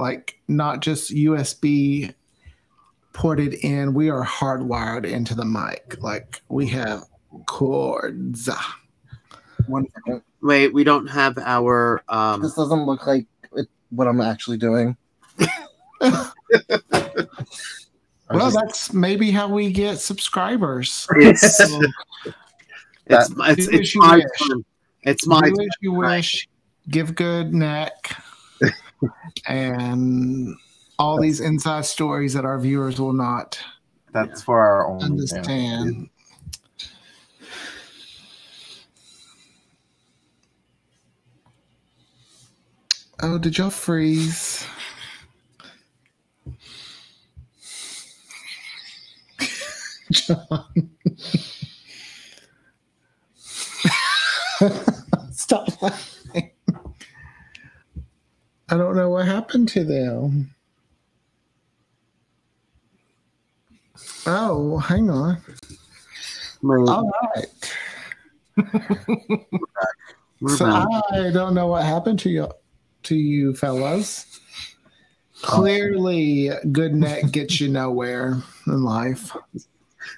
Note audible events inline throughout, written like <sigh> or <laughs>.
like not just USB ported in. We are hardwired into the mic. Like we have cords. One second. Wait, we don't have our um This doesn't look like it, what I'm actually doing. <laughs> Well, just- that's maybe how we get subscribers. it's <laughs> So, it's do it's, it's my wish. turn. It's my do as you wish. Give good neck, and all these inside stories that our viewers will not that's for our own understand. Oh, did y'all freeze? Jon. <laughs> Stop laughing. I don't know what happened to them. Oh, hang on. All right. we're So back. I don't know what happened to you, to you fellas. Clearly, good net gets you nowhere in life.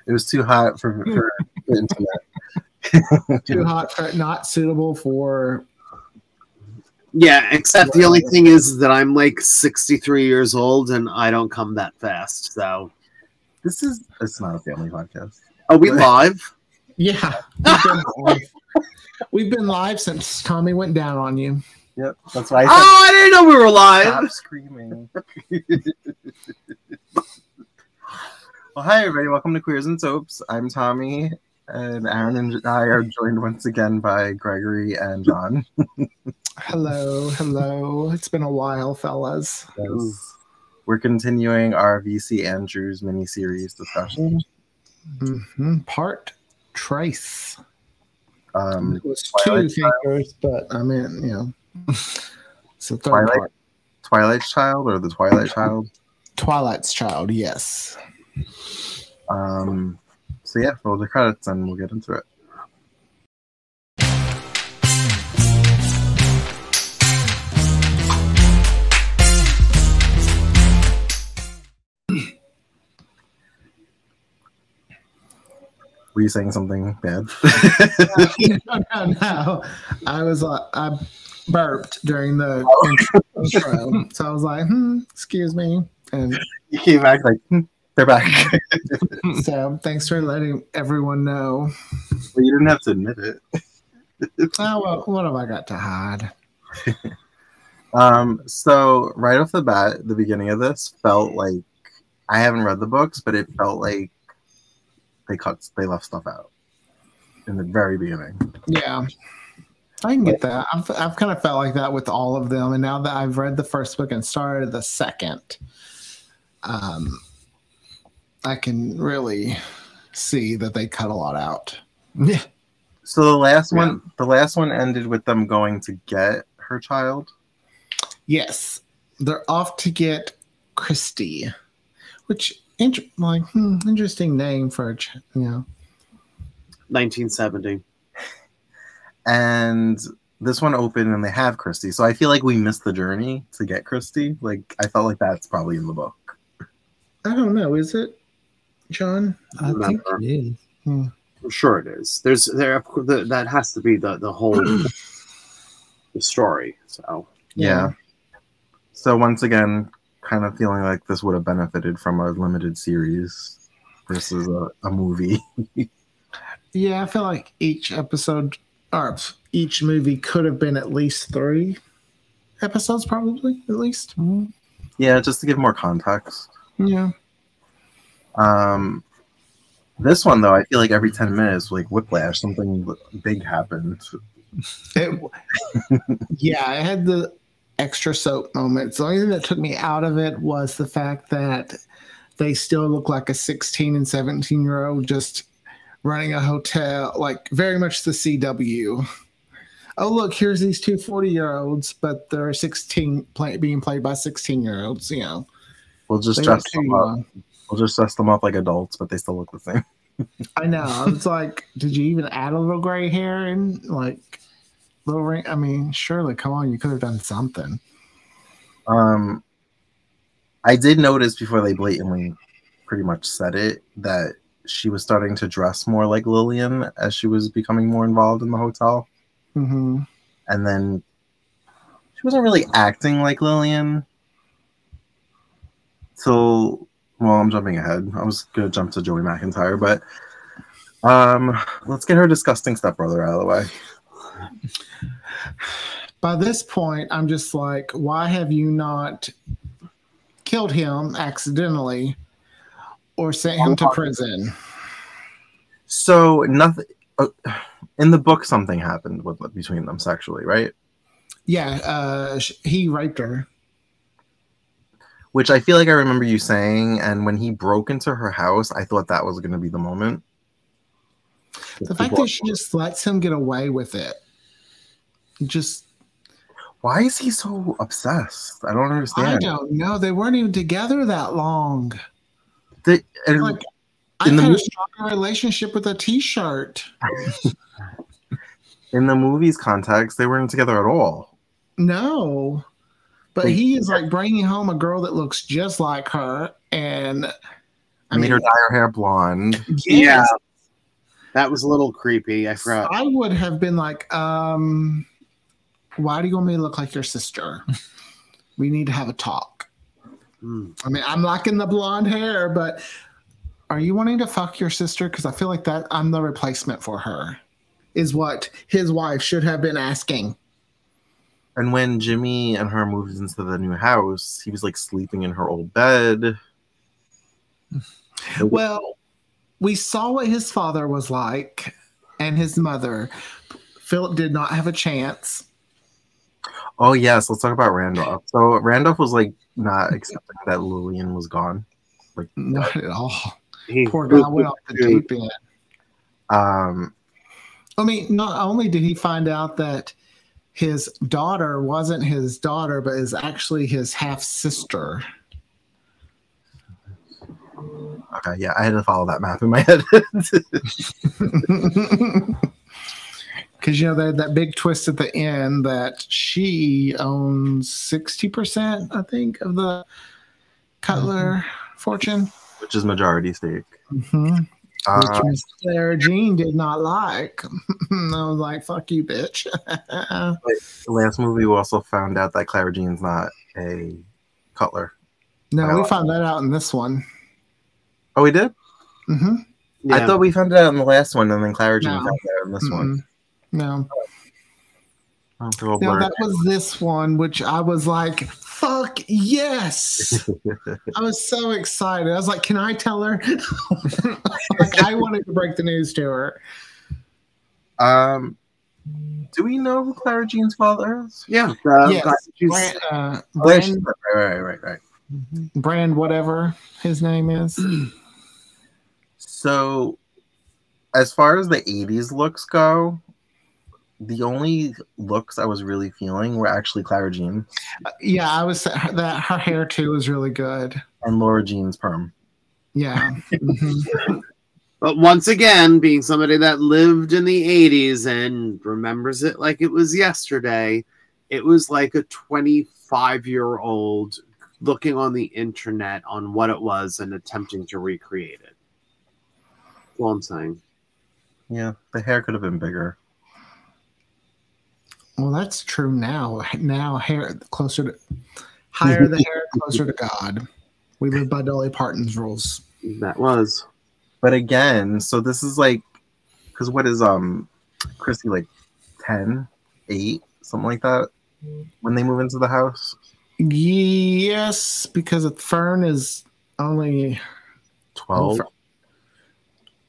It was too hot for, for internet. <laughs> Too hot, for, not suitable for. Yeah, except the only thing is that I'm like 63 years old and I don't come that fast. So, This is it's not a family podcast. are we <laughs> live? Yeah, we've been, <laughs> live. We've been live since Tommy went down on you. Yep, that's why I Oh, I didn't know we were live. stop screaming. well, hi everybody, welcome to Queers and Soaps. I'm Tommy, and Aaron and I are joined once again by Gregory and Jon. <laughs> Hello, hello. It's been a while, fellas. Yes. We're continuing our VC Andrews miniseries discussion. hmm Part trace. Um, It was Twilight two fingers, but I mean, you know, it's the third Twilight? part. Twilight's Child or the Twilight Child. Twilight's Child, yes. Um, so yeah, roll the credits and we'll get into it. Were you saying something bad? no, no, no. I was uh, I burped during the intro, <laughs> so I was like, hmm, "Excuse me," and you came back like "Hmm, they're back. <laughs> so thanks for letting everyone know. well, you didn't have to admit it. Oh <laughs> well, what have I got to hide? Um, so right off the bat, the beginning of this felt like I haven't read the books, but it felt like they cut they left stuff out in the very beginning. Yeah, I can get that. I've I've kind of felt like that with all of them, and now that I've read the first book and started the second, um, I can really see that they cut a lot out. Yeah. So the last one, the last one ended with them going to get her child. Yes, they're off to get Christy, which int- like hmm, interesting name for a ch- you know. 1970. <laughs> and this one opened and they have Christy. So I feel like we missed the journey to get Christy. Like I felt like that's probably in the book. I don't know. Is it Jon? I think Remember. it is. I'm sure it is. There's there of course, the, that has to be the the whole <clears throat> the story. So Yeah. So once again, kind of feeling like this would have benefited from a limited series versus a, a movie. <laughs> Yeah, I feel like each episode or each movie could have been at least three episodes, probably at least. yeah, just to give more context. Yeah. Um, this one though, I feel like every ten minutes, like whiplash, something big happened. It, <laughs> yeah, I had the extra soap moments. The only thing that took me out of it was the fact that they still look like a 16 and 17 year old just running a hotel, like very much the CW. Oh, look, here's these two 40 year olds, but they're 16 play, being played by 16 year olds, you know. We'll just They dress them up. We'll just dress them up like adults, but they still look the same. I know. I was like, did you even add a little gray hair and like little ring? I mean, surely, come on, you could have done something. Um, I did notice before they blatantly pretty much said it that she was starting to dress more like Lillian as she was becoming more involved in the hotel. hmm And then she wasn't really acting like Lillian. So, well, I'm jumping ahead. I was gonna jump to Joey McIntyre, but um, let's get her disgusting stepbrother out of the way. By this point, I'm just like, why have you not killed him accidentally or sent him to prison? So nothing uh, in the book. Something happened with between them sexually, right? Yeah, uh, sh- he raped her. Which I feel like I remember you saying. And when he broke into her house, I thought that was going to be the moment. The fact that she just lets him get away with it, just Why is he so obsessed? I don't understand. I understand. don't know. They weren't even together that long. The- and Like I've the had mo- a stronger relationship with a T-shirt. <laughs> in the movies context, they weren't together at all. No, but Wait. he is like bringing home a girl that looks just like her, and I made her dye her hair blonde. Yeah. yes, That was a little creepy. I forgot. I would have been like, um, why do you want me to look like your sister? <laughs> we need to have a talk. Hmm. I mean, I'm liking the blonde hair, but are you wanting to fuck your sister? Because I feel like that I'm the replacement for her, is what his wife should have been asking. And when Jimmy and her moved into the new house, he was like sleeping in her old bed. <sighs> Well, we saw what his father was like and his mother. Philip did not have a chance. Oh yes, let's talk about Randolph. So Randolph was like not accepting that Lillian was gone. Like <laughs> Not at all. He- Poor guy went off the deep end. Um, I mean, not only did he find out that his daughter wasn't his daughter, but is actually his half sister. okay, yeah, I had to follow that map in my head. <laughs> <laughs> Because you know they had that big twist at the end that she owns sixty percent, I think, of the Cutler fortune, which is majority stake. hmm Uh, which Miss Claire Jean did not like. <laughs> I was like, "Fuck you, bitch." <laughs> the last movie, we also found out that Clara Jean's not a Cutler. no, we found that out in this one. Oh, we did. hmm Yeah. I thought we found it out in the last one, and then Clara Jean No. found it out in this one. No, no, that was this one, which I was like, "Fuck yes!" <laughs> I was so excited. I was like, "Can I tell her?" <laughs> like I wanted to break the news to her. um, do we know who Clara Jean's father is? yeah. uh, Yes. Brand, uh, Oh, brand, right, right, right, right. brand, whatever his name is. So, as far as the 80s looks go, the only looks I was really feeling were actually Clara Jean Yeah, I was that her hair too was really good. and Laura Jean's perm. Yeah. Mhm. <laughs> But once again, being somebody that lived in the 80s and remembers it like it was yesterday, it was like a 25 year old looking on the internet on what it was and attempting to recreate it. That's all I'm saying. Yeah, the hair could have been bigger. Well, that's true now. <laughs> Now hair closer to <laughs> higher the hair, closer to God. We live by Dolly Parton's rules. That was. But again, so this is like, because what is um, Chrissy like 10, 8, something like that when they move into the house? Yes, because Fern is only 12.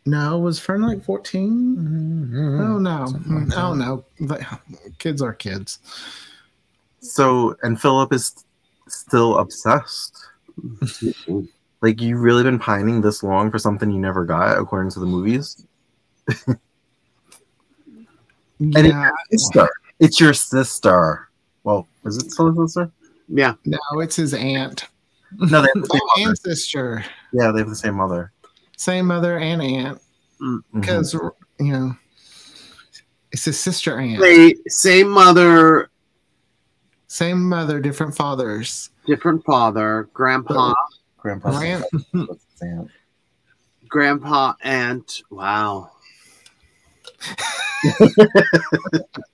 Fer- no, was Fern like 14? Mm-hmm. Oh no. Something like I don't know. <sighs> Kids are kids. So, and Philip is still obsessed. <laughs> Like, you've really been pining this long for something you never got, according to the movies? <laughs> And it's Yeah, your sister. It's your sister. Well, is it still his sister? Yeah. no, it's his aunt. No, they have the <laughs> same Oh, mother. and sister. Yeah, they have the same mother. Same mother and aunt. Mhm. Because, you know, it's his sister aunt. They, same mother, Same mother, different fathers. Different father, grandpa, Grandpa. Grant- aunt? grandpa, aunt. Wow. <laughs>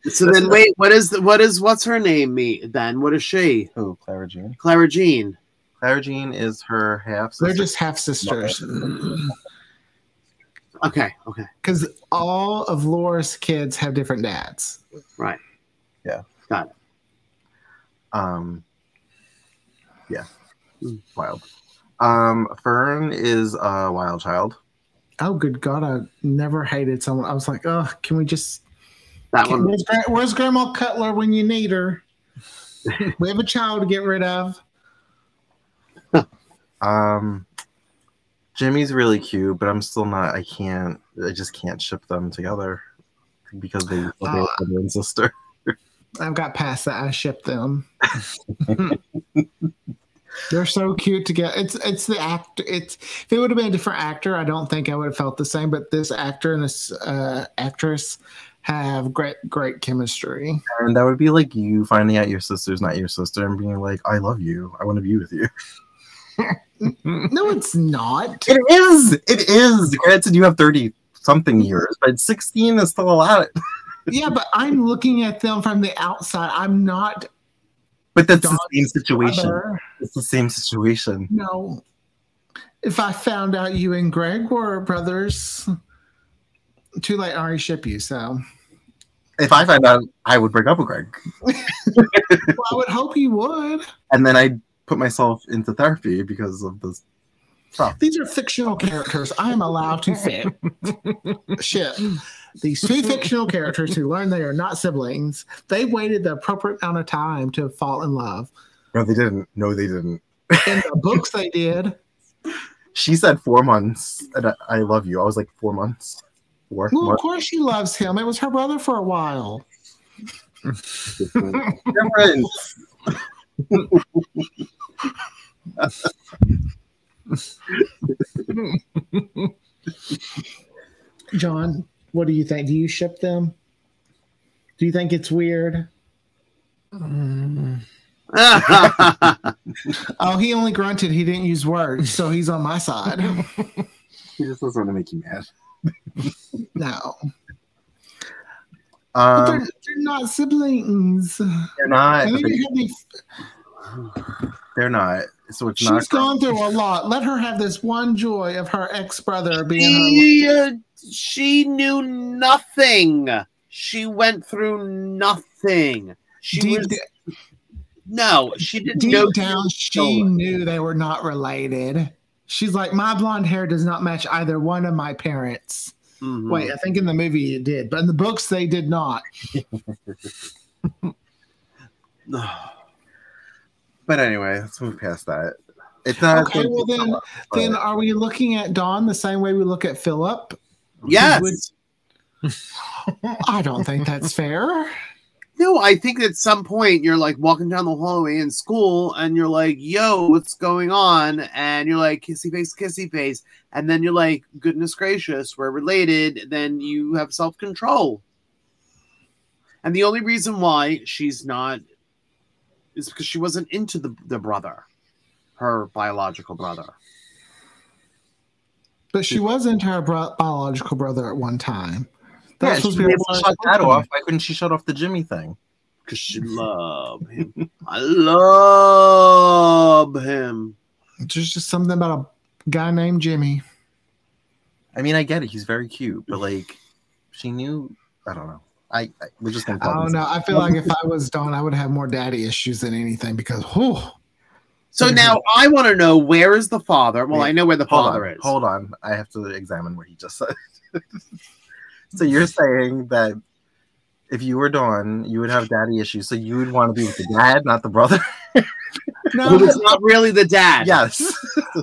so then, wait. What is the, what is what's her name? Me then? What is she? Who? Clara Jean. Clara Jean. Clara Jean is her half sister. They're just half sisters. <clears throat> Okay. Okay. Because all of Laura's kids have different dads. Right. Yeah. Got it. Um, yeah, Hmm. wild. Um, Fern is a wild child. Oh, good God. I never hated someone. I was like, oh, can we just. That can- one. where's, where's Grandma Cutler when you need her? <laughs> we have a child to get rid of. <laughs> Um, Jimmy's really cute, but I'm still not. I can't. I just can't ship them together because they they're Oh. brother and sister. I've got past that. I ship them. <laughs> They're so cute together. It's it's the act. It's if it would have been a different actor, I don't think I would have felt the same. But this actor and this uh, actress have great great chemistry. And that would be like you finding out your sister's not your sister and being like, "I love you. I want to be with you." No, it's not. It is. It is. Granted, you have thirty something years, but sixteen is still a lot. Yeah, but I'm looking at them from the outside. I'm not But that's the same situation. brother. It's the same situation. No. If I found out you and Greg were brothers, too late. I already ship you. So If I find out, I would break up with Greg, <laughs> well, I would hope you would. and then I'd put myself into therapy because of this. These are fictional characters. I am allowed to fit. Shit. These two fictional characters who learn they are not siblings, they waited the appropriate amount of time to fall in love. No, they didn't. No, they didn't. In the books, they did. She said four months, and I, I love you. I was like four months. Four Well, of course she loves him. It was her brother for a while. Different. <laughs> Jon, what do you think? Do you ship them? Do you think it's weird? <laughs> Oh, he only grunted. He didn't use words, so he's on my side. He just doesn't want to make you mad. <laughs> No, but they're, Um, they're not siblings. they're not. I but they- they have these- They're not. So it's she's not. gone through a lot. Let her have this one joy of her ex brother being her. she, uh, she knew nothing. She went through nothing. She Deep, was no. She didn't deep know. down, she knew they were not related. She's like, my blonde hair does not match either one of my parents. Mhm. Wait, I think in the movie it did, but in the books they did not. <sighs> <sighs> <sighs> But anyway, let's move past that. It's not. Okay, well then, then are we looking at Dawn the same way we look at Philip? yes. <laughs> I don't think that's fair. No, I think at some point you're like walking down the hallway in school and you're like, yo, what's going on? And you're like, kissy face, kissy face. And then you're like, goodness gracious, we're related. Then you have self control. And the only reason why she's not is because she wasn't into the, the brother, her biological brother. But she was into her bro- biological brother at one time. Yeah, she was be able to shut that off. Why couldn't she shut off the Jimmy thing? Because she love him. I love him. There's just something about a guy named Jimmy. I mean, I get it. He's very cute, but like, she knew. I don't know. I, I we're just gonna. I don't know. I feel like if I was Dawn, I would have more daddy issues than anything because, whew, So now I want to know where is the father? Well, I know where the father on. is. Hold on. I have to examine what he just said. <laughs> so you're saying that if you were Dawn, you would have daddy issues. So you would want to be with the dad, not the brother. no. it's not really the dad. yes.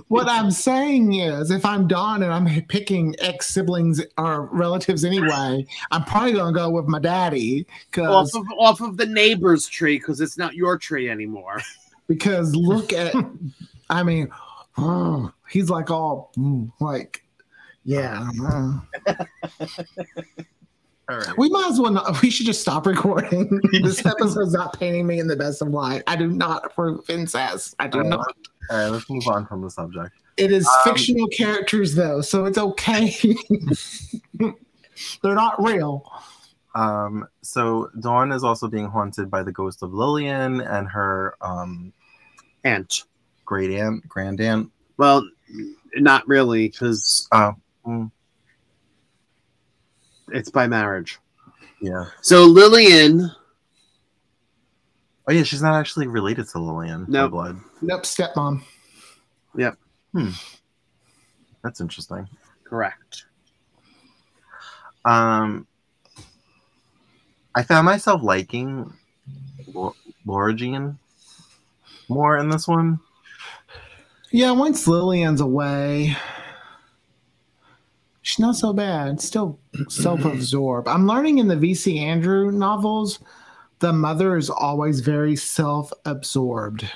What I'm saying is, if I'm Dawn and I'm picking ex siblings or relatives anyway, I'm probably gonna go with my daddy Off because off of the neighbor's tree because it's not your tree anymore. <laughs> <laughs> because look at, I mean, oh, he's like all mm, like, yeah. All right. We might as well not. We should just stop recording. <laughs> this episode's not painting me in the best of light. I do not approve incest. I do Uh, not. All right, let's move on from the subject. It is um, fictional characters, though, so it's okay. <laughs> They're not real. Um, so Dawn is also being haunted by the ghost of Lillian and her um, aunt, great aunt, grand aunt. Well, not really, because Oh, mm, it's by marriage. yeah. So Lillian, Oh yeah, she's not actually related to Lillian. No Nope. blood. Nope, stepmom. Yep. Hmm. That's interesting. correct. Um, I found myself liking Lau- Laura Jean more in this one. Yeah, once Lillian's away, she's not so bad. Still self-absorbed. I'm learning in the VC Andrew novels, the mother is always very self-absorbed.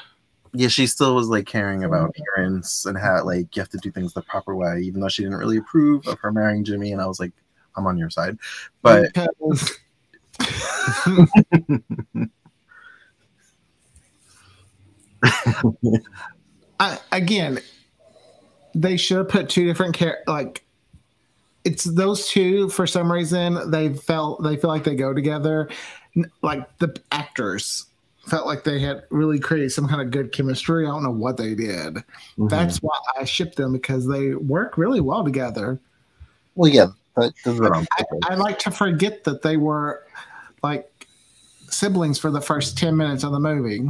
Yeah, she still was like caring about mm. appearance and how like you have to do things the proper way, even though she didn't really approve of her marrying Jimmy. And I was like, I'm on your side. But Because- <laughs> I, again, they should have put two different care like it's those two for some reason they felt they feel like they go together like the actors felt like they had really created some kind of good chemistry i don't know what they did Mhm. that's why i shipped them because they work really well together well, yeah, that does it I. I like to forget that they were like siblings for the first 10 minutes of the movie.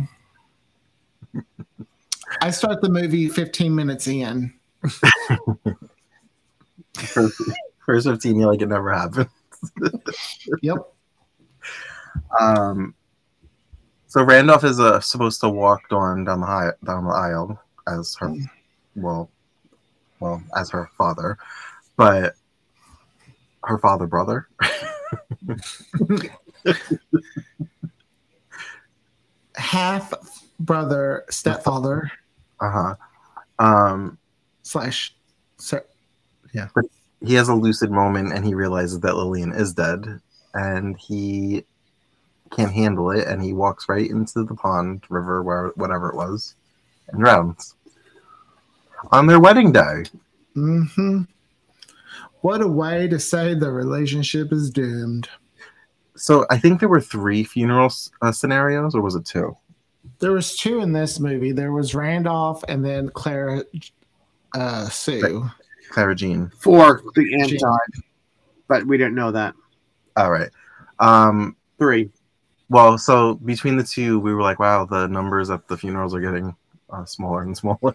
I start the movie 15 minutes in. <laughs> First, first 15, you like it never happened. Yep. Um, so Randolph is uh, supposed to walk Dawn down the high, down the aisle as her, well, well, as her father, but her father brother. <laughs> Half brother, stepfather, Uh huh. Um, slash. So, he has a lucid moment and he realizes that Lillian is dead, and he can't handle it, and he walks right into the pond, river, where whatever it was, and drowns. On their wedding day. hmm What a way to say the relationship is doomed. So I think there were three funeral uh, scenarios, or was it two? There was two in this movie. There was Randolph and then Clara uh, Sue. Clara Jean. Four, the ant Jean. died, but we didn't know that. All right. Um, Three. Well, so between the two, we were like, wow, the numbers at the funerals are getting uh, smaller and <laughs> smaller.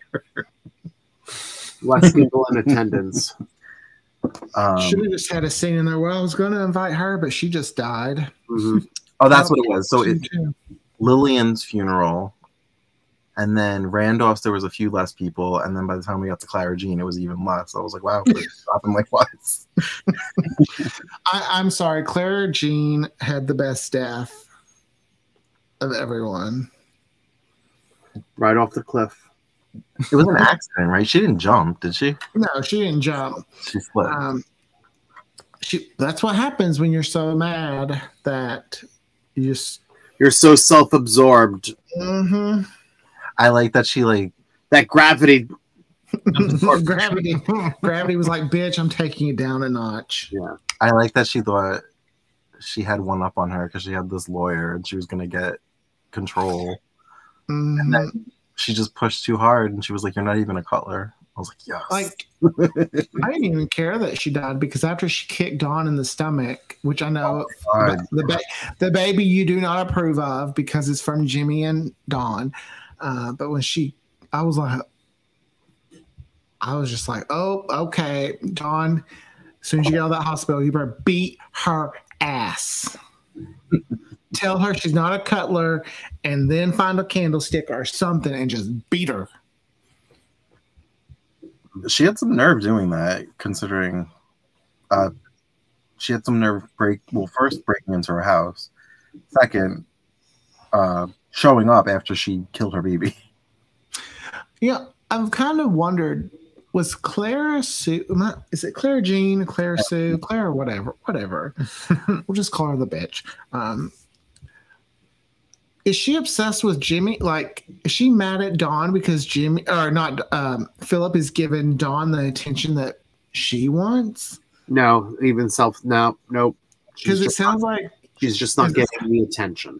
Less people in attendance. Um, Should have just had a scene in there Well, I was going to invite her, but she just died. Mhm. oh, that's what it was. So it, Lillian's funeral, and then Randolph's, there was a few less people, and then by the time we got to Clara Jean, it was even less. I was like, wow, it's <laughs> dropping like flies. I, I'm sorry, Clara Jean had the best death of everyone. Right off the cliff. It was an accident, right? She didn't jump, did she? No, she didn't jump. She slipped. Um, she. That's what happens when you're so mad that you just. You're so self-absorbed hmm I like that she like that gravity. <laughs> gravity. gravity was like, "Bitch, I'm taking it down a notch." Yeah, I like that she thought she had one up on her because she had this lawyer and she was gonna get control. Mhm. And then she just pushed too hard and she was like, You're not even a cutler. I was like, Yes. Like, I didn't even care that she died because after she kicked Dawn in the stomach, which I know God. the, ba- the baby you do not approve of because it's from Jimmy and Dawn. Uh, but when she, I was like, I was just like, oh, okay, Dawn. As soon as you get out of that hospital, you better beat her ass. Tell her she's not a cutler, and then find a candlestick or something and just beat her. she had some nerve doing that, considering uh she had some nerve break well, first breaking into her house. Second, uh showing up after she killed her baby. <laughs> Yeah, I've kind of wondered was Clara Sue? Is it Clara Jean, Clara Sue, Clara whatever, whatever. <laughs> we'll just call her the bitch. Um, is she obsessed with Jimmy? Like, is she mad at Dawn because Jimmy or not? Um, Philip is giving Dawn the attention that she wants No, even self. No, nope. Because it sounds not, like she's just not getting the attention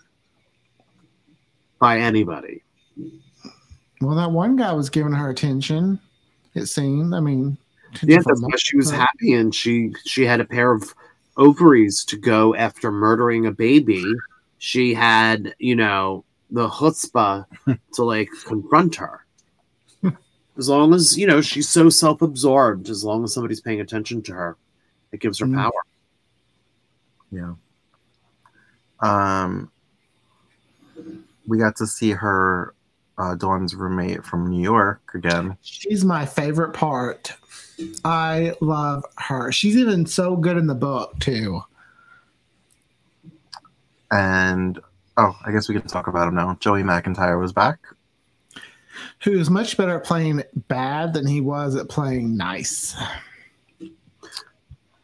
by anybody. well, that one guy was giving her attention. It seemed. I mean, Yeah, that's why she was happy, and she she had a pair of ovaries to go after murdering a baby. She had, you know, the chutzpah <laughs> to like confront her. As long as you know she's so self-absorbed, as long as somebody's paying attention to her, it gives her Mm. power. Yeah. Um, we got to see her, uh, Dawn's roommate from New York again. She's my favorite part. I love her. She's even so good in the book too. And oh, I guess we can talk about him now. Joey McIntyre was back. Who's much better at playing bad than he was at playing nice.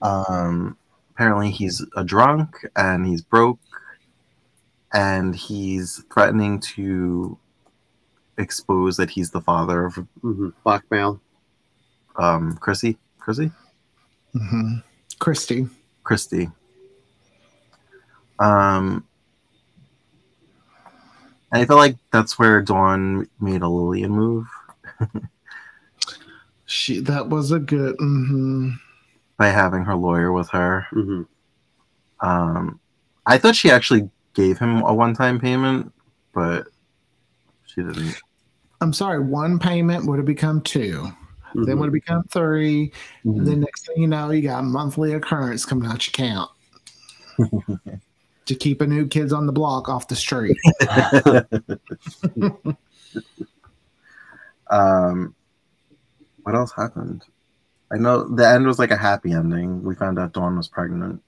Um, apparently, he's a drunk and he's broke, and he's threatening to expose that he's the father of hmm Blackmail. um, Chrissy. Chrissy. hmm Christy. Christy. Um, I feel like that's where Dawn made a Lillian move <laughs> She that was a good. hmm by having her lawyer with her. hmm Um, I thought she actually gave him a one-time payment, but she didn't. I'm sorry. One payment would have become 2 Mm-hmm. Then would have become 3 Mhm. Then next thing you know, you got monthly occurrence coming out your account <laughs> to keep a new kids on the block off the street. <laughs> um, what else happened? I know the end was like a happy ending. We found out Dawn was pregnant.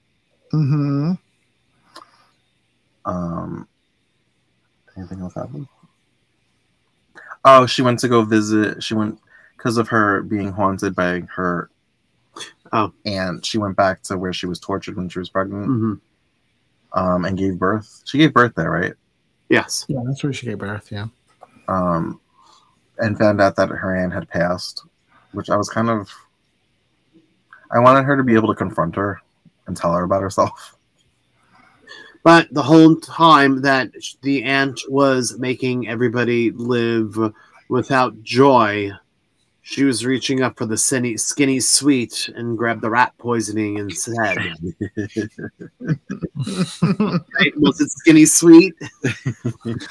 hmm Um, anything else happened? Oh, she went to go visit. She went because of her being haunted by her. Oh. and she went back to where she was tortured when she was pregnant, hmm um, and gave birth. She gave birth there, right? Yes. Yeah, that's where she gave birth. Yeah. Um, and found out that her aunt had passed, which I was kind of. I wanted her to be able to confront her and tell her about herself. But the whole time that the aunt was making everybody live without joy, she was reaching up for the skinny, skinny sweet and grabbed the rat poisoning instead. <laughs> Right? Was it skinny sweet?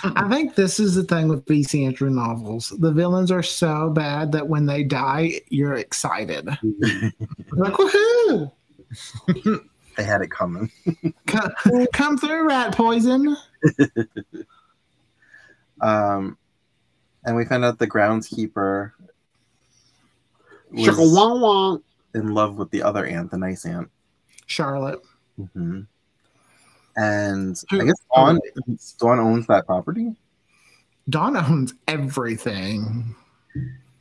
I think this is the thing with V.C. Andrew novels. The villains are so bad that when they die, you're excited. <laughs> like, woohoo! They had it coming. Come, come through, rat poison. <laughs> Um, and we found out the groundskeeper Shaka was in love with the other aunt, the nice aunt. Charlotte. hmm And I guess Dawn, Dawn owns that property, Dawn owns everything.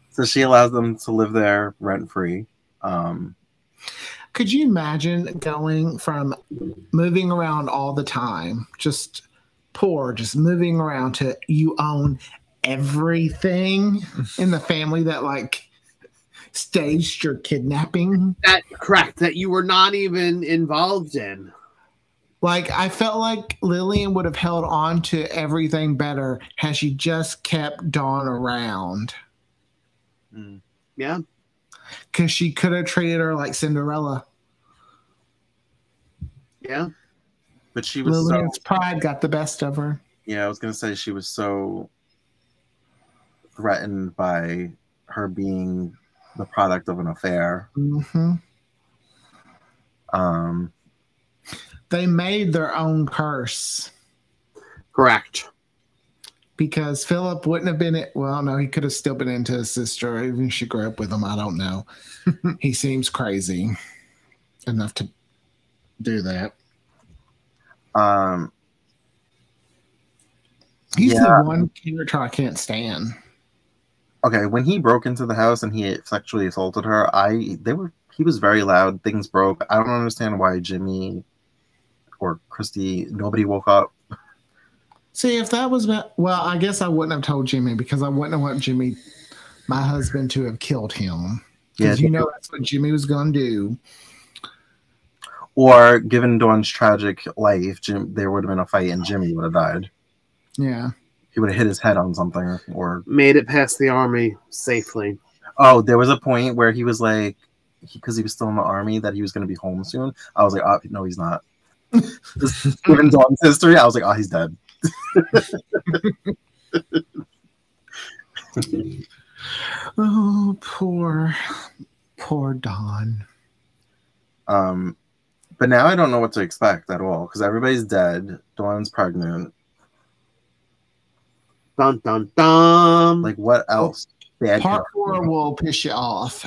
so she allows them to live there rent free. Um, Could you imagine going from moving around all the time, just poor, just moving around to you own everything in the family that like staged your kidnapping? That correct that you were not even involved in. Like I felt like Lillian would have held on to everything better had she just kept Dawn around. Hmm. Yeah. Because she could have treated her like Cinderella. Yeah. but she was Lillian's so pride got the best of her. yeah. I was gonna say she was so threatened by her being the product of an affair. hmm Um, They made their own curse Correct. because Philip wouldn't have been it. Well, no, he could have still been into his sister, even if she grew up with him. I don't know. <laughs> he seems crazy enough to do that. um, He's Yeah. the one character I can't stand. Okay, when he broke into the house and he sexually assaulted her, I they were he was very loud. Things broke. I don't understand why Jimmy or Christy nobody woke up. See, if that was well, I guess I wouldn't have told Jimmy because I wouldn't have want Jimmy, my husband, to have killed him. Because Yeah, you know that's what Jimmy was going to do. Or given Dawn's tragic life, Jim there would have been a fight and Jimmy would have died. Yeah. He would have hit his head on something or Made it past the army safely. oh, there was a point where he was like because he, was still in the army that he was going to be home soon. I was like, oh, no, he's not. <laughs> Just given Dawn's history, I was like, oh, he's dead. <laughs> Oh, poor, poor Dawn. Um, but now I don't know what to expect at all because everybody's dead. Dawn's pregnant. Dun dun dun. Like, what else? Bad Part character. four will piss you off.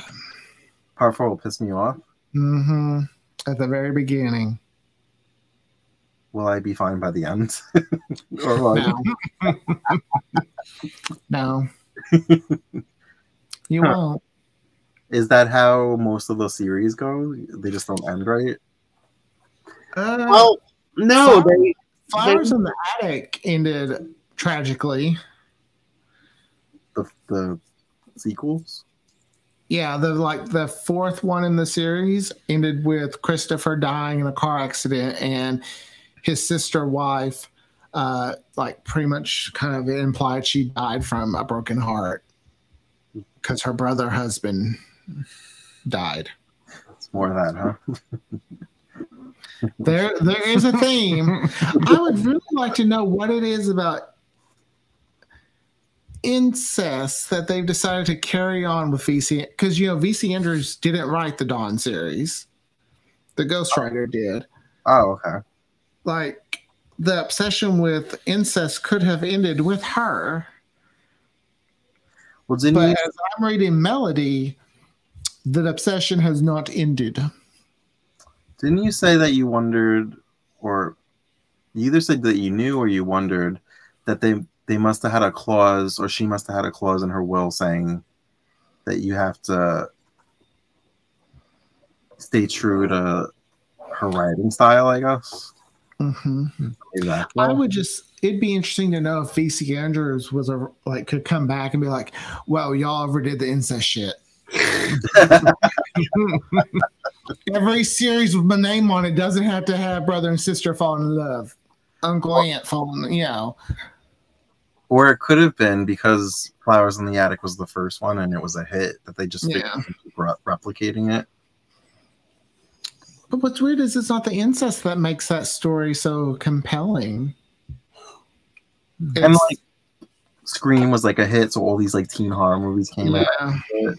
Part four will piss me off. hmm At the very beginning. Will I be fine by the end? <laughs> or No. <laughs> no. <laughs> you Huh. won't. is that how most of the series go? They just don't end right. Uh, well, no, Sorry. they Flowers in the Attic ended tragically. The the sequels. Yeah, the like the fourth one in the series ended with Christopher dying in a car accident and his sister wife uh like pretty much kind of implied she died from a broken heart because her brother husband died. It's more of that, huh? There there is a theme. I would really like to know what it is about incest that they've decided to carry on with VC because you know VC Andrews didn't write the Dawn series. The Ghostwriter did. Oh, okay. Like the obsession with incest could have ended with her. Well, didn't But you? as I'm reading Melody, that obsession has not ended. Didn't you say that you wondered, or you either said that you knew or you wondered that they they must have had a clause, or she must have had a clause in her will saying that you have to stay true to her writing style, I guess. hmm Maybe that. I would just. It'd be interesting to know if VC Andrews was a like could come back and be like, "Well, y'all overdid the incest shit." <laughs> Every series with my name on it doesn't have to have brother and sister falling in love, uncle aunt falling. You know, or it could have been because Flowers in the Attic was the first one and it was a hit that they just Yeah. figured to keep re- replicating it. but what's weird is it's not the incest that makes that story so compelling. and like Scream was like a hit, so all these like teen horror movies came out.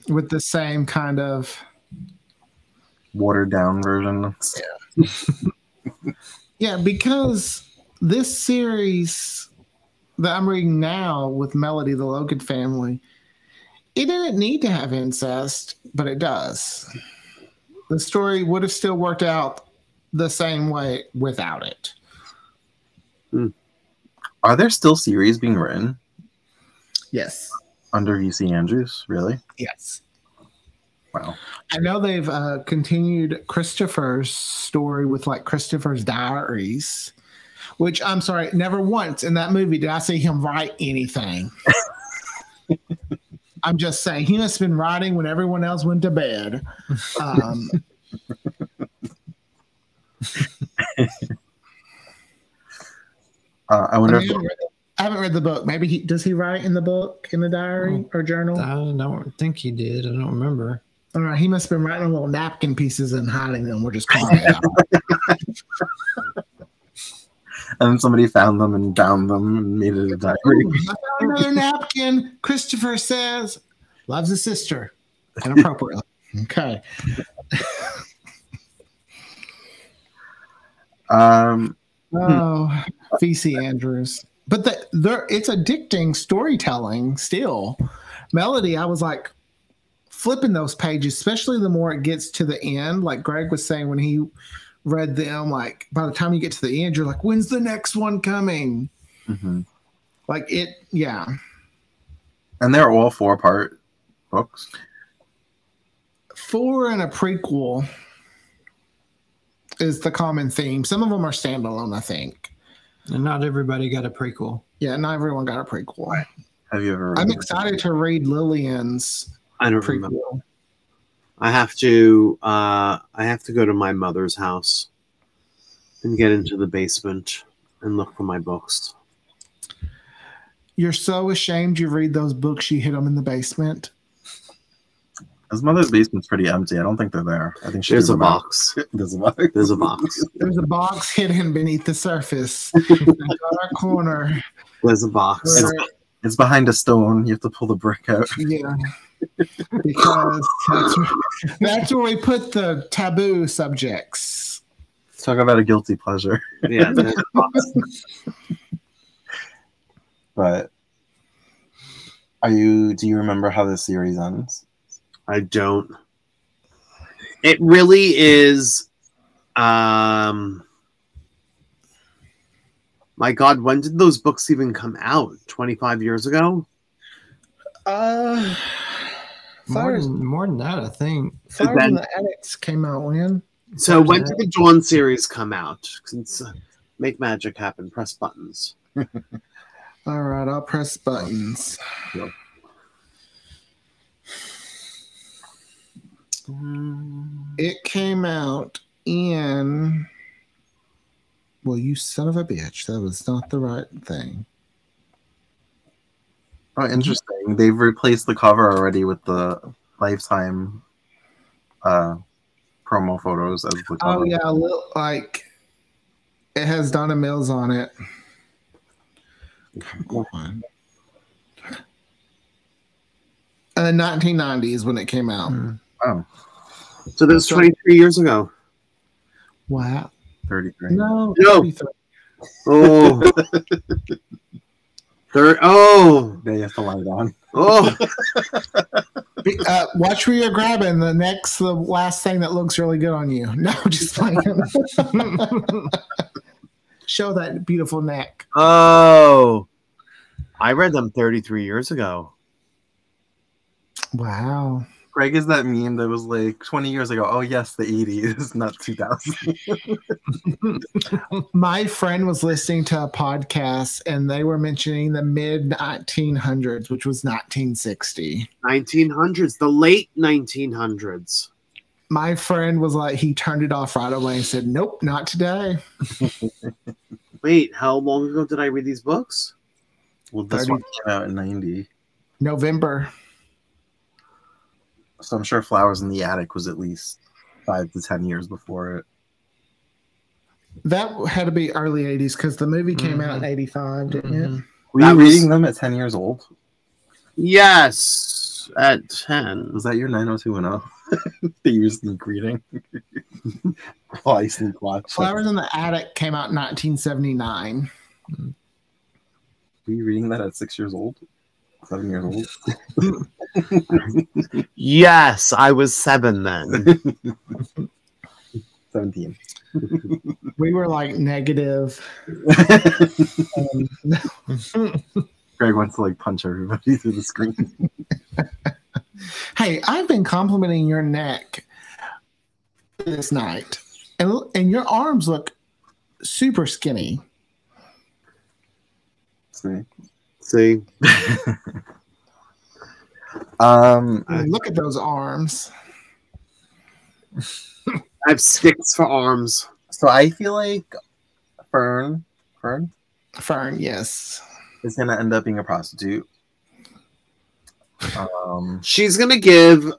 with the same kind of watered down version. Yeah. <laughs> Yeah, because this series that I'm reading now with Melody, the Logan family, it didn't need to have incest, but it does. The story would have still worked out the same way without it. Are there still series being written Yes. under VC Andrews? Really? Yes. Wow. I know they've uh, continued Christopher's story with like Christopher's diaries, which I'm sorry, never once in that movie did I see him write anything. <laughs> I'm just saying he must have been writing when everyone else went to bed. Um, <laughs> Uh, I I, wonder mean, I if haven't read the- I haven't read the book. Maybe he does he write in the book in the diary or journal? I don't think he did. I don't remember. All right, he must have been writing little napkin pieces and hiding them. We're just calling it out. <laughs> and then somebody found them and bound them and made it a diary. Ooh, I found another napkin. Christopher says, loves his sister inappropriately. <laughs> okay. Um, Oh, VC Andrews. But the, there, it's addicting storytelling still. Melody, I was like flipping those pages, especially the more it gets to the end. Like Greg was saying when he read them, like by the time you get to the end, you're like, when's the next one coming? mhm. Like it, yeah. And they're all four part books. Four and a prequel is the common theme. Some of them are standalone, I think. And not everybody got a prequel. Yeah, not everyone got a prequel. Have you ever? I'm read- excited to read Lillian's I don't remember. Prequel. I have to uh I have to go to my mother's house and get into the basement and look for my books. You're so ashamed you read those books, you hid them in the basement. His mother's basement's pretty empty. I don't think they're there. I think she There's a them out. box. <laughs> There's a box. There's a box. There's a box hidden beneath the surface. <laughs> in a dark corner. There's a box. where- It's behind a stone. You have to pull the brick out. yeah. Because that's where, that's where we put the taboo subjects. Talk about a guilty pleasure. Yeah, there's a box. But are you? Do you remember how the series ends? I don't. It really is um my god, when did those books even come out? 25 years ago? Uh, More than, more than that, I think. Fires then- in the Attics came out when? So when did the Dawn series come out? Since uh, make magic happen, press buttons. <laughs> All right, I'll press buttons. It came out in. Well, you son of a bitch. That was not the right thing. Oh, interesting. They've replaced the cover already with the lifetime uh, promo photos as the cover. Oh, yeah. a little- Like, it has Donna Mills on it. Come on. Uh, 1990s when it came out. Oh, So that was 23 years ago. Wow. 33. No. No. 33. Oh. <laughs> Third, oh, They have to light on. oh, <laughs> Be- Uh, watch where you're grabbing. The next, the last thing that looks really good on you. <laughs> No, just like <laughs> show that beautiful neck. oh. I read them 33 years ago. Wow. Greg is that meme that was like 20 years ago. Oh, yes, the 80s, <laughs> not 2000. <laughs> My friend was listening to a podcast and they were mentioning the mid 1900s, which was 1960. 1900s, the late 1900s. My friend was like, he turned it off right away and said, Nope, not today. <laughs> Wait, how long ago did I read these books? well, this 30. one came out in 90. November. So I'm sure Flowers in the Attic was at least five to 10 years before it. That had to be early 80s because the movie came out in Mhm. 85, didn't Mhm. it? Were That you was- reading them at 10 years old? Yes, at 10. Was that your 90210 <laughs> that you were sneak reading? <laughs> oh, I sneak watch. Flowers in the Attic came out in 1979. Were you reading that at six years old? Seven years old? <laughs> Yes, I was seven then. <laughs> 17. <laughs> We were like negative. Um, <laughs> Greg wants to like punch everybody through the screen. hey, I've been complimenting your neck this night, and and your arms look super skinny. See? See, Um, I mean, look at those arms. I have sticks for arms. so I feel like Fern, Fern Fern, yes. is gonna end up being a prostitute. Um, She's gonna give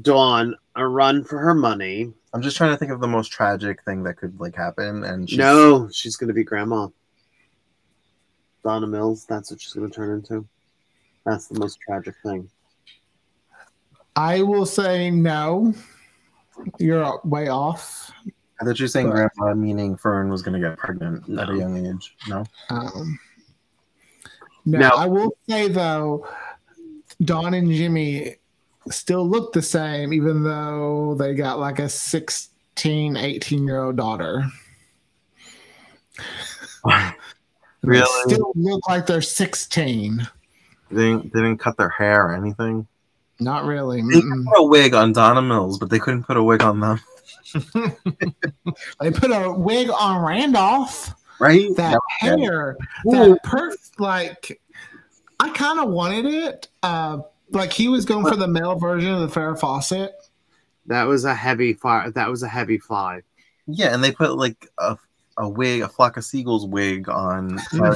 Dawn a run for her money. I'm just trying to think of the most tragic thing that could like happen, and she's, No, she's gonna be grandma. Donna Mills, that's what she's gonna turn into. That's the most tragic thing. I will say no. You're way off. I thought you were saying But- grandma, meaning Fern was gonna get pregnant at a young age. No, Um, no, No. I will say though, Dawn and Jimmy still look the same, even though they got like a 16, 18 year old daughter. <laughs> They Really? still look like they're 16. They didn't, they didn't cut their hair or anything. Not really. They could put a wig on Donna Mills, but they couldn't put a wig on them. <laughs> <laughs> They put a wig on Randolph. Right? That Yeah. hair, Ooh. that perf, like I kind of wanted it. Uh, like he was going for the male version of the Farrah Fawcett. That was a heavy fly. That was a heavy fly. Yeah, and they put like a a wig, a flock of seagulls wig on. uh, <laughs> I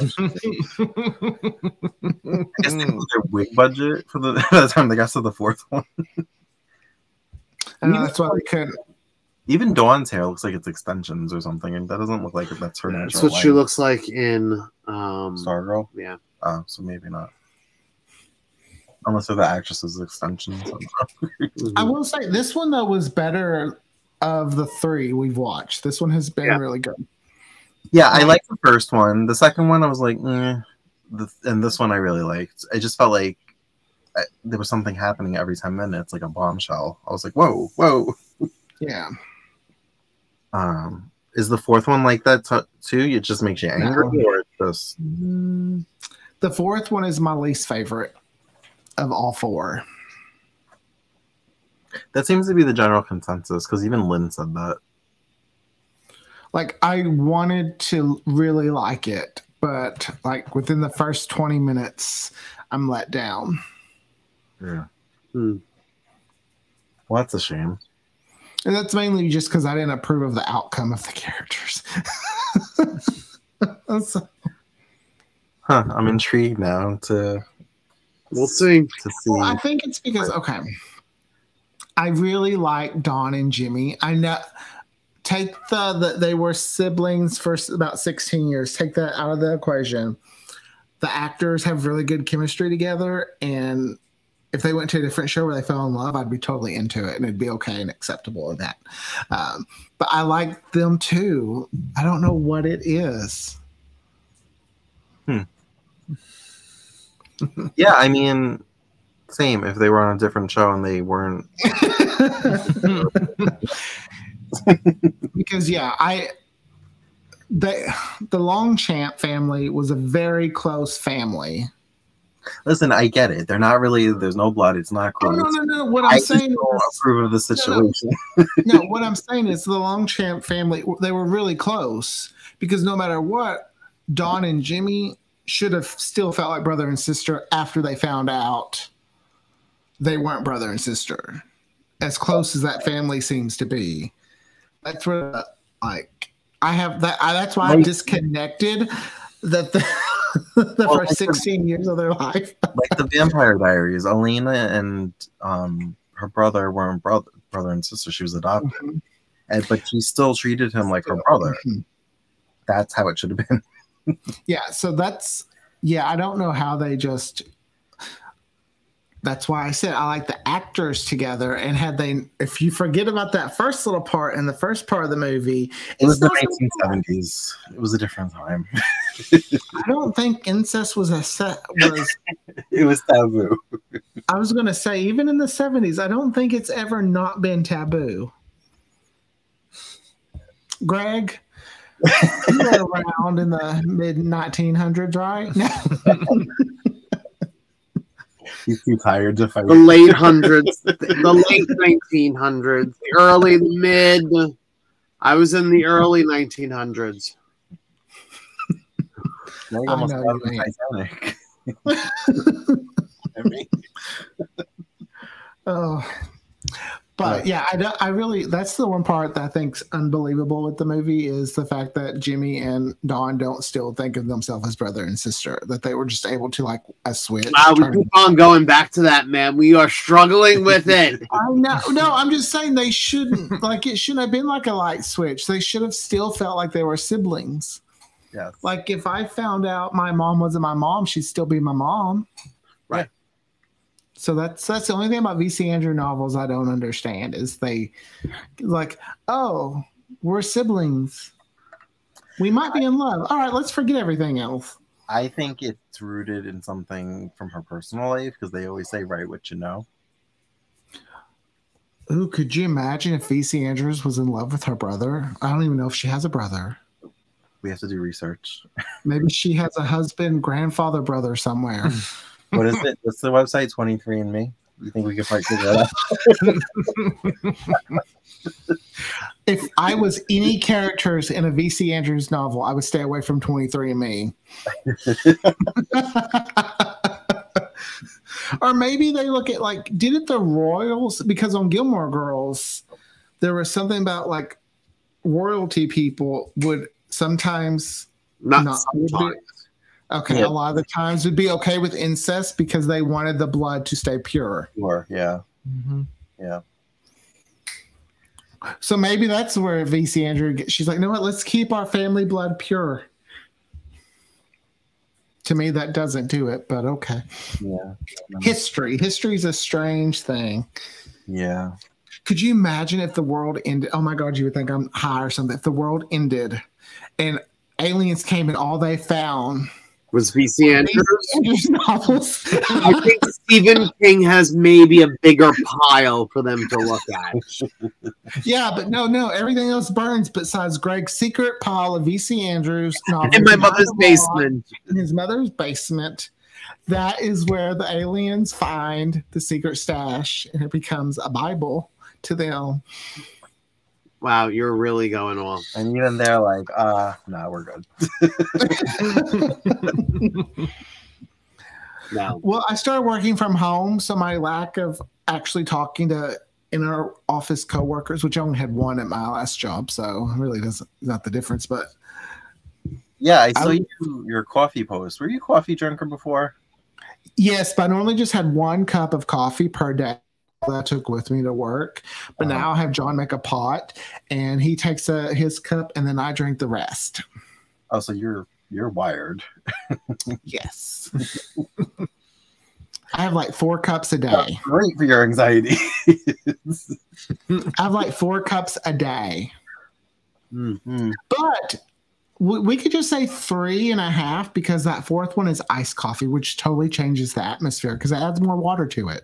guess they put their wig budget for the <laughs> by the time they got to the fourth one. And that's why they couldn't. Even Dawn's hair looks like it's extensions or something, and that doesn't look like that's her That's natural. what she looks like in. Um, Stargirl. Yeah. Oh, so maybe not. Unless they're the actress's extensions. <laughs> I will say this one though was better of the three we've watched. This one has been Yeah. really good. Yeah, I liked the first one. The second one, I was like, eh. the, and this one I really liked. I just felt like I, there was something happening every ten minutes, like a bombshell. I was like, whoa, whoa. Yeah. Um, is the fourth one like that t- too? It just makes you angry, or it's just Mm, The fourth one is my least favorite of all four. that seems to be the general consensus because even Lynn said that. Like I wanted to really like it, but like within the first 20 minutes, I'm let down. Yeah. Hmm. Well, that's a shame. And that's mainly just because I didn't approve of the outcome of the characters. <laughs> So- Huh? I'm intrigued now to We'll see. to see. well, I think it's because okay, I really like Dawn and Jimmy. I know. Take the that they were siblings for about 16 years. Take that out of the equation. The actors have really good chemistry together, and if they went to a different show where they fell in love, I'd be totally into it, and it'd be okay and acceptable of that. Um, but I like them too. I don't know what it is. hmm. <laughs> yeah, I mean, same. If they were on a different show and they weren't, <laughs> <laughs> because yeah, I they the Longchamp family was a very close family. listen, I get it. They're not really. There's no blood. It's not No, no, no, no. What I I'm just saying don't is, approve of the situation. no, <laughs> what I'm saying is the Longchamp family they were really close because no matter what, Dawn and Jimmy should have still felt like brother and sister after they found out they weren't brother and sister. As close as that family seems to be, that's where like I have that. I, that's why I'm disconnected. That the, <laughs> the Well, first like the- 16 years of their life. like the Vampire Diaries, Elena and um her brother weren't brother brother and sister. She was adopted, Mhm. and but she still treated him like her brother. That's how it should have been. <laughs> Yeah, so that's yeah, I don't know how they just that's why I said I like the actors together and had they if you forget about that first little part in the first part of the movie, It was the not so- 1970s. It was a different time. I don't think incest was a set was <laughs> It was taboo. I was gonna say even in the 70s, I don't think it's ever not been taboo. Greg, you were around in the mid 1900s, right? <laughs> He's too tired to fight. The late hundreds, the late nineteen hundreds, the early mid. I was in the early nineteen hundreds. I almost know you Titanic. <laughs> <laughs> Oh, but yeah, I, I really that's the one part that I think's unbelievable with the movie is the fact that Jimmy and Dawn don't still think of themselves as brother and sister. That they were just able to like a switch. Wow, we keep on going back to that, man. We are struggling with <laughs> it. I know, no, I'm just saying they shouldn't <laughs> like it shouldn't have been like a light switch. They should have still felt like they were siblings. yes. Like if I found out my mom wasn't my mom, she'd still be my mom. Right. So that's that's the only thing about VC Andrew novels I don't understand is they like, oh, we're siblings. We might be in love. All right, let's forget everything else. I think it's rooted in something from her personal life because they always say, "Write what you know." Ooh, could you imagine if VC Andrews was in love with her brother? I don't even know if she has a brother. We have to do research. <laughs> Maybe she has a husband, grandfather, brother somewhere. <laughs> What is it? What's the website? 23 and Me. You think we could probably figure that out? <laughs> If I was any characters in a VC Andrews novel, I would stay away from 23andMe. <laughs> or maybe they look at like, didn't the royals, because on Gilmore Girls, there was something about like royalty people would sometimes Not, Not- sometimes. Okay, Yeah. a lot of the times would be okay with incest because they wanted the blood to stay pure. Sure. Yeah. Mhm. Yeah. So maybe that's where VC Andrew gets, she's like, you know what, let's keep our family blood pure. To me, that doesn't do it, but okay. Yeah. History. History is a strange thing. Yeah. Could you imagine if the world ended? Oh my God, you would think I'm high or something. If the world ended and aliens came and all they found Was VC Andrews? Andrews novels. I think Stephen King has maybe a bigger pile for them to look at. Yeah, but no, no, everything else burns besides Greg's secret pile of VC Andrews novels In my mother's basement. In his mother's basement. That is where the aliens find the secret stash, and it becomes a Bible to them. Wow, you're really going off. And even they're like, uh, nah, we're good. <laughs> <laughs> No. Well, I started working from home, so my lack of actually talking to inner office coworkers, which I only had one at my last job, so really doesn't not the difference. But Yeah, I saw I- you your coffee post. Were you a coffee drinker before? yes, but I normally just had one cup of coffee per day that I took with me to work. But Uh-huh. now I have Jon make a pot, and he takes a, his cup, and then I drink the rest. Oh, so you're you're wired. <laughs> Yes. I have like four cups a day. Great for your anxiety. I have like four cups a day. Mm. Hmm. But we, we could just say three and a half because that fourth one is iced coffee, which totally changes the atmosphere because it adds more water to it.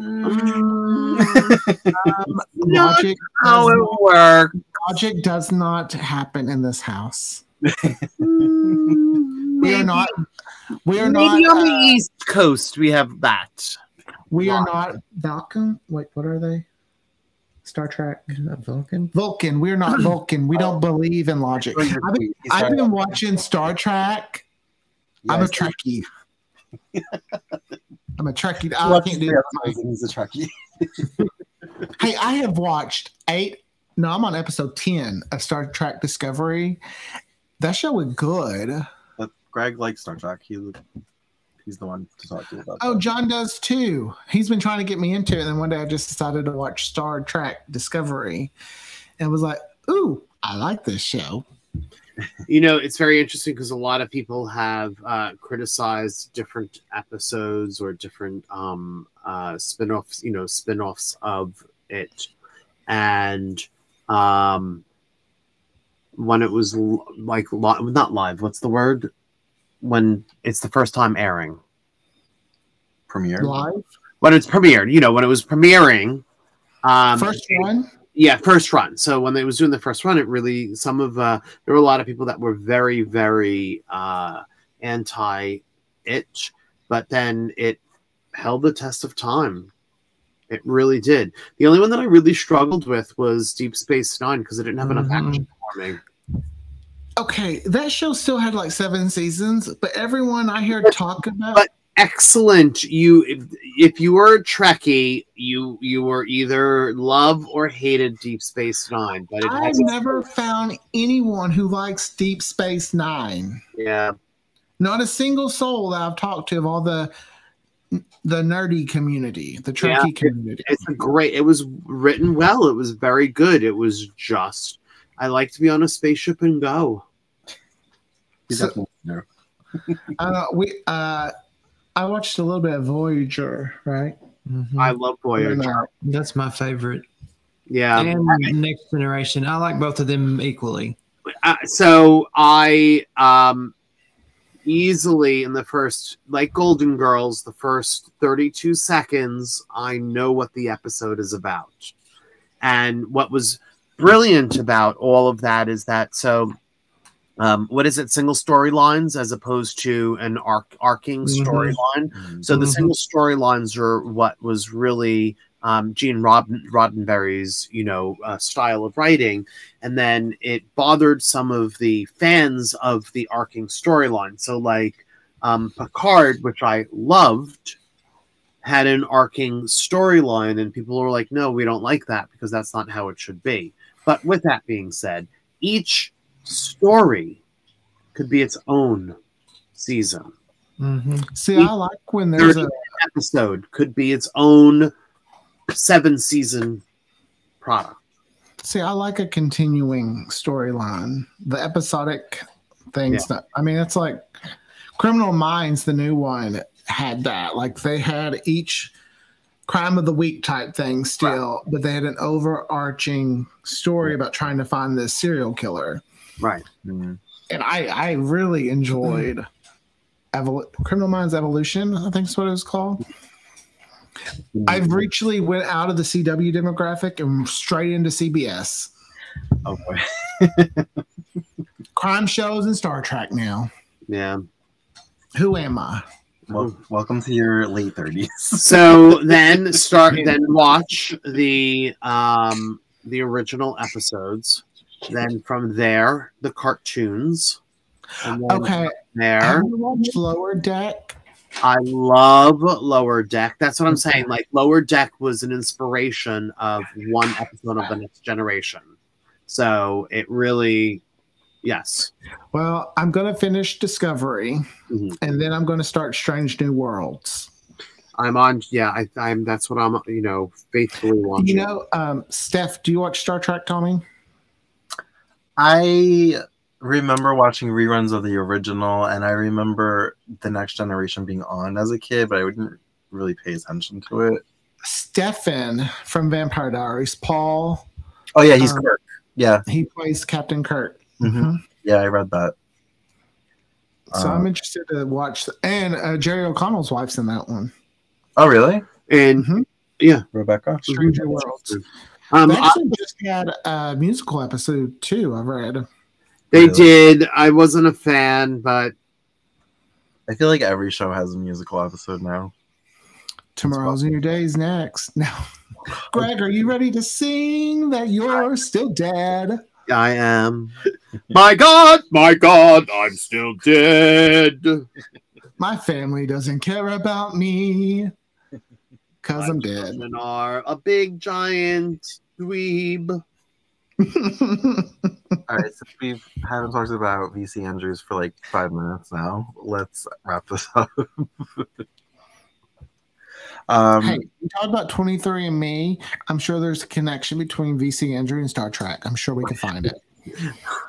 Um, <laughs> Not logic, How does, it works. logic does not happen in this house. We are not. We are Maybe not. on the uh, East Coast we have that. we are not Vulcan. Wait, what are they? Star Trek. Isn't Vulcan? Vulcan. We're not <clears throat> Vulcan. We don't believe in logic. I've been, I've been watching Star Trek. I'm a Yes. Trekkie. <laughs> I'm a Trekkie. He I watches can't do the that. episodes He's a Trekkie. <laughs> Hey, I have watched eight. No, I'm on episode ten of Star Trek Discovery. That show was good. But Greg likes Star Trek. He he's the one to talk to about. Oh, that. Jon does too. He's been trying to get me into it. And then one day I just decided to watch Star Trek Discovery and was like, ooh, I like this show. You know, it's very interesting because a lot of people have uh, criticized different episodes or different um, uh, spin-offs, you know, spin-offs of it. And um, when it was l- like, li- not live, what's the word? When it's the first time airing. Premiere. Live. When it's premiered, you know, when it was premiering. Um, First one. Yeah first run. So when they was doing the first run it really some of uh there were a lot of people that were very very uh anti itch but then it held the test of time. It really did. The only one that i really struggled with was deep space nine because it didn't have enough Mhm. action for me. Okay, that show still had like seven seasons, but everyone I hear talk about but- excellent you if, if you were a trekkie you you were either love or hated deep space nine but I've has never found anyone who likes Deep Space Nine. yeah Not a single soul that I've talked to of all the the nerdy community, the Yeah, Trekkie community. it's a great it was written well it was very good it was just i like to be on a spaceship and go He's So- definitely. Uh, we uh, I watched a little bit of Voyager, right? Mhm. i love voyager That's my favorite. yeah and Next Generation. I like both of them equally. uh, so i um easily in the first like golden girls the first 32 seconds i know what the episode is about and what was brilliant about all of that is that so um, what is it, single storylines as opposed to an arc arcing Mhm. storyline. So the Mhm. single storylines are what was really um, Gene Rod- Roddenberry's, you know, uh, style of writing, and then it bothered some of the fans of the arcing storyline. So like um, Picard, which I loved, had an arcing storyline, and people were like, "No, we don't like that because that's not how it should be." But with that being said, each story could be its own season. hmm See, I like when there's an Episode could be its own seven season product. see, I like a continuing storyline. The episodic things. That, I mean, it's like Criminal Minds, the new one, had that. Like they had each crime of the week type thing still, but they had an overarching story about trying to find this serial killer. Right. Mm. and I I really enjoyed Evol- Criminal Minds Evolution. I think is what it was called. I've recently went out of the CW demographic and straight into CBS Oh boy. crime shows and Star Trek now. Yeah. Who am I? Well, welcome to your late thirties. <laughs> So then start then watch the um the original episodes. Then from there, the cartoons. Okay, There. Lower Deck? I love Lower Deck. That's what I'm saying. Like Lower Deck was an inspiration of one episode of the Next Generation. So it really, yes. Well, I'm gonna finish Discovery, Mhm. and then I'm gonna start Strange New Worlds. I'm on. Yeah, I, I'm. That's what I'm. You know, faithfully watching. You know, um, Steph, do you watch Star Trek, Tommy? I remember watching reruns of the original, and I remember the Next Generation being on as a kid, but I wouldn't really pay attention to it. Stefan from Vampire Diaries, Paul, Oh yeah, he's Um, Kirk. Yeah, he plays Captain Kirk. Mhm. yeah, I read that. So Um, I'm interested to watch. And uh, Jerry O'Connell's wife's in that one. Oh really, and Mhm. Rebecca? Stranger Worlds. Um, They I- actually just had a musical episode too. I've read. they Really? did. I wasn't a fan, but I feel like every show has a musical episode now. Tomorrow's in your days next. <laughs> Now, <laughs> Greg, are you ready to sing that you're still dead? I am. my God, my God, I'm still dead. My family doesn't care about me because I'm dead. Children are a big giant dweeb. <laughs> All right, since we haven't talked about VC Andrews for like five minutes now, let's wrap this up. <laughs> um, hey, you talk about 23 and Me. I'm sure there's a connection between VC Andrews and Star Trek. I'm sure we can find it.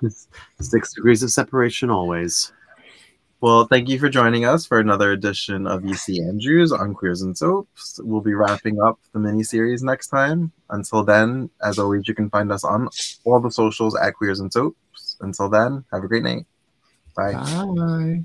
<laughs> Six degrees of separation always. Well, thank you for joining us for another edition of VC Andrews on Queers and Soaps. We'll be wrapping up the miniseries next time. Until then, as always, you can find us on all the socials at Queers and Soaps. Until then, have a great night. Bye. Bye.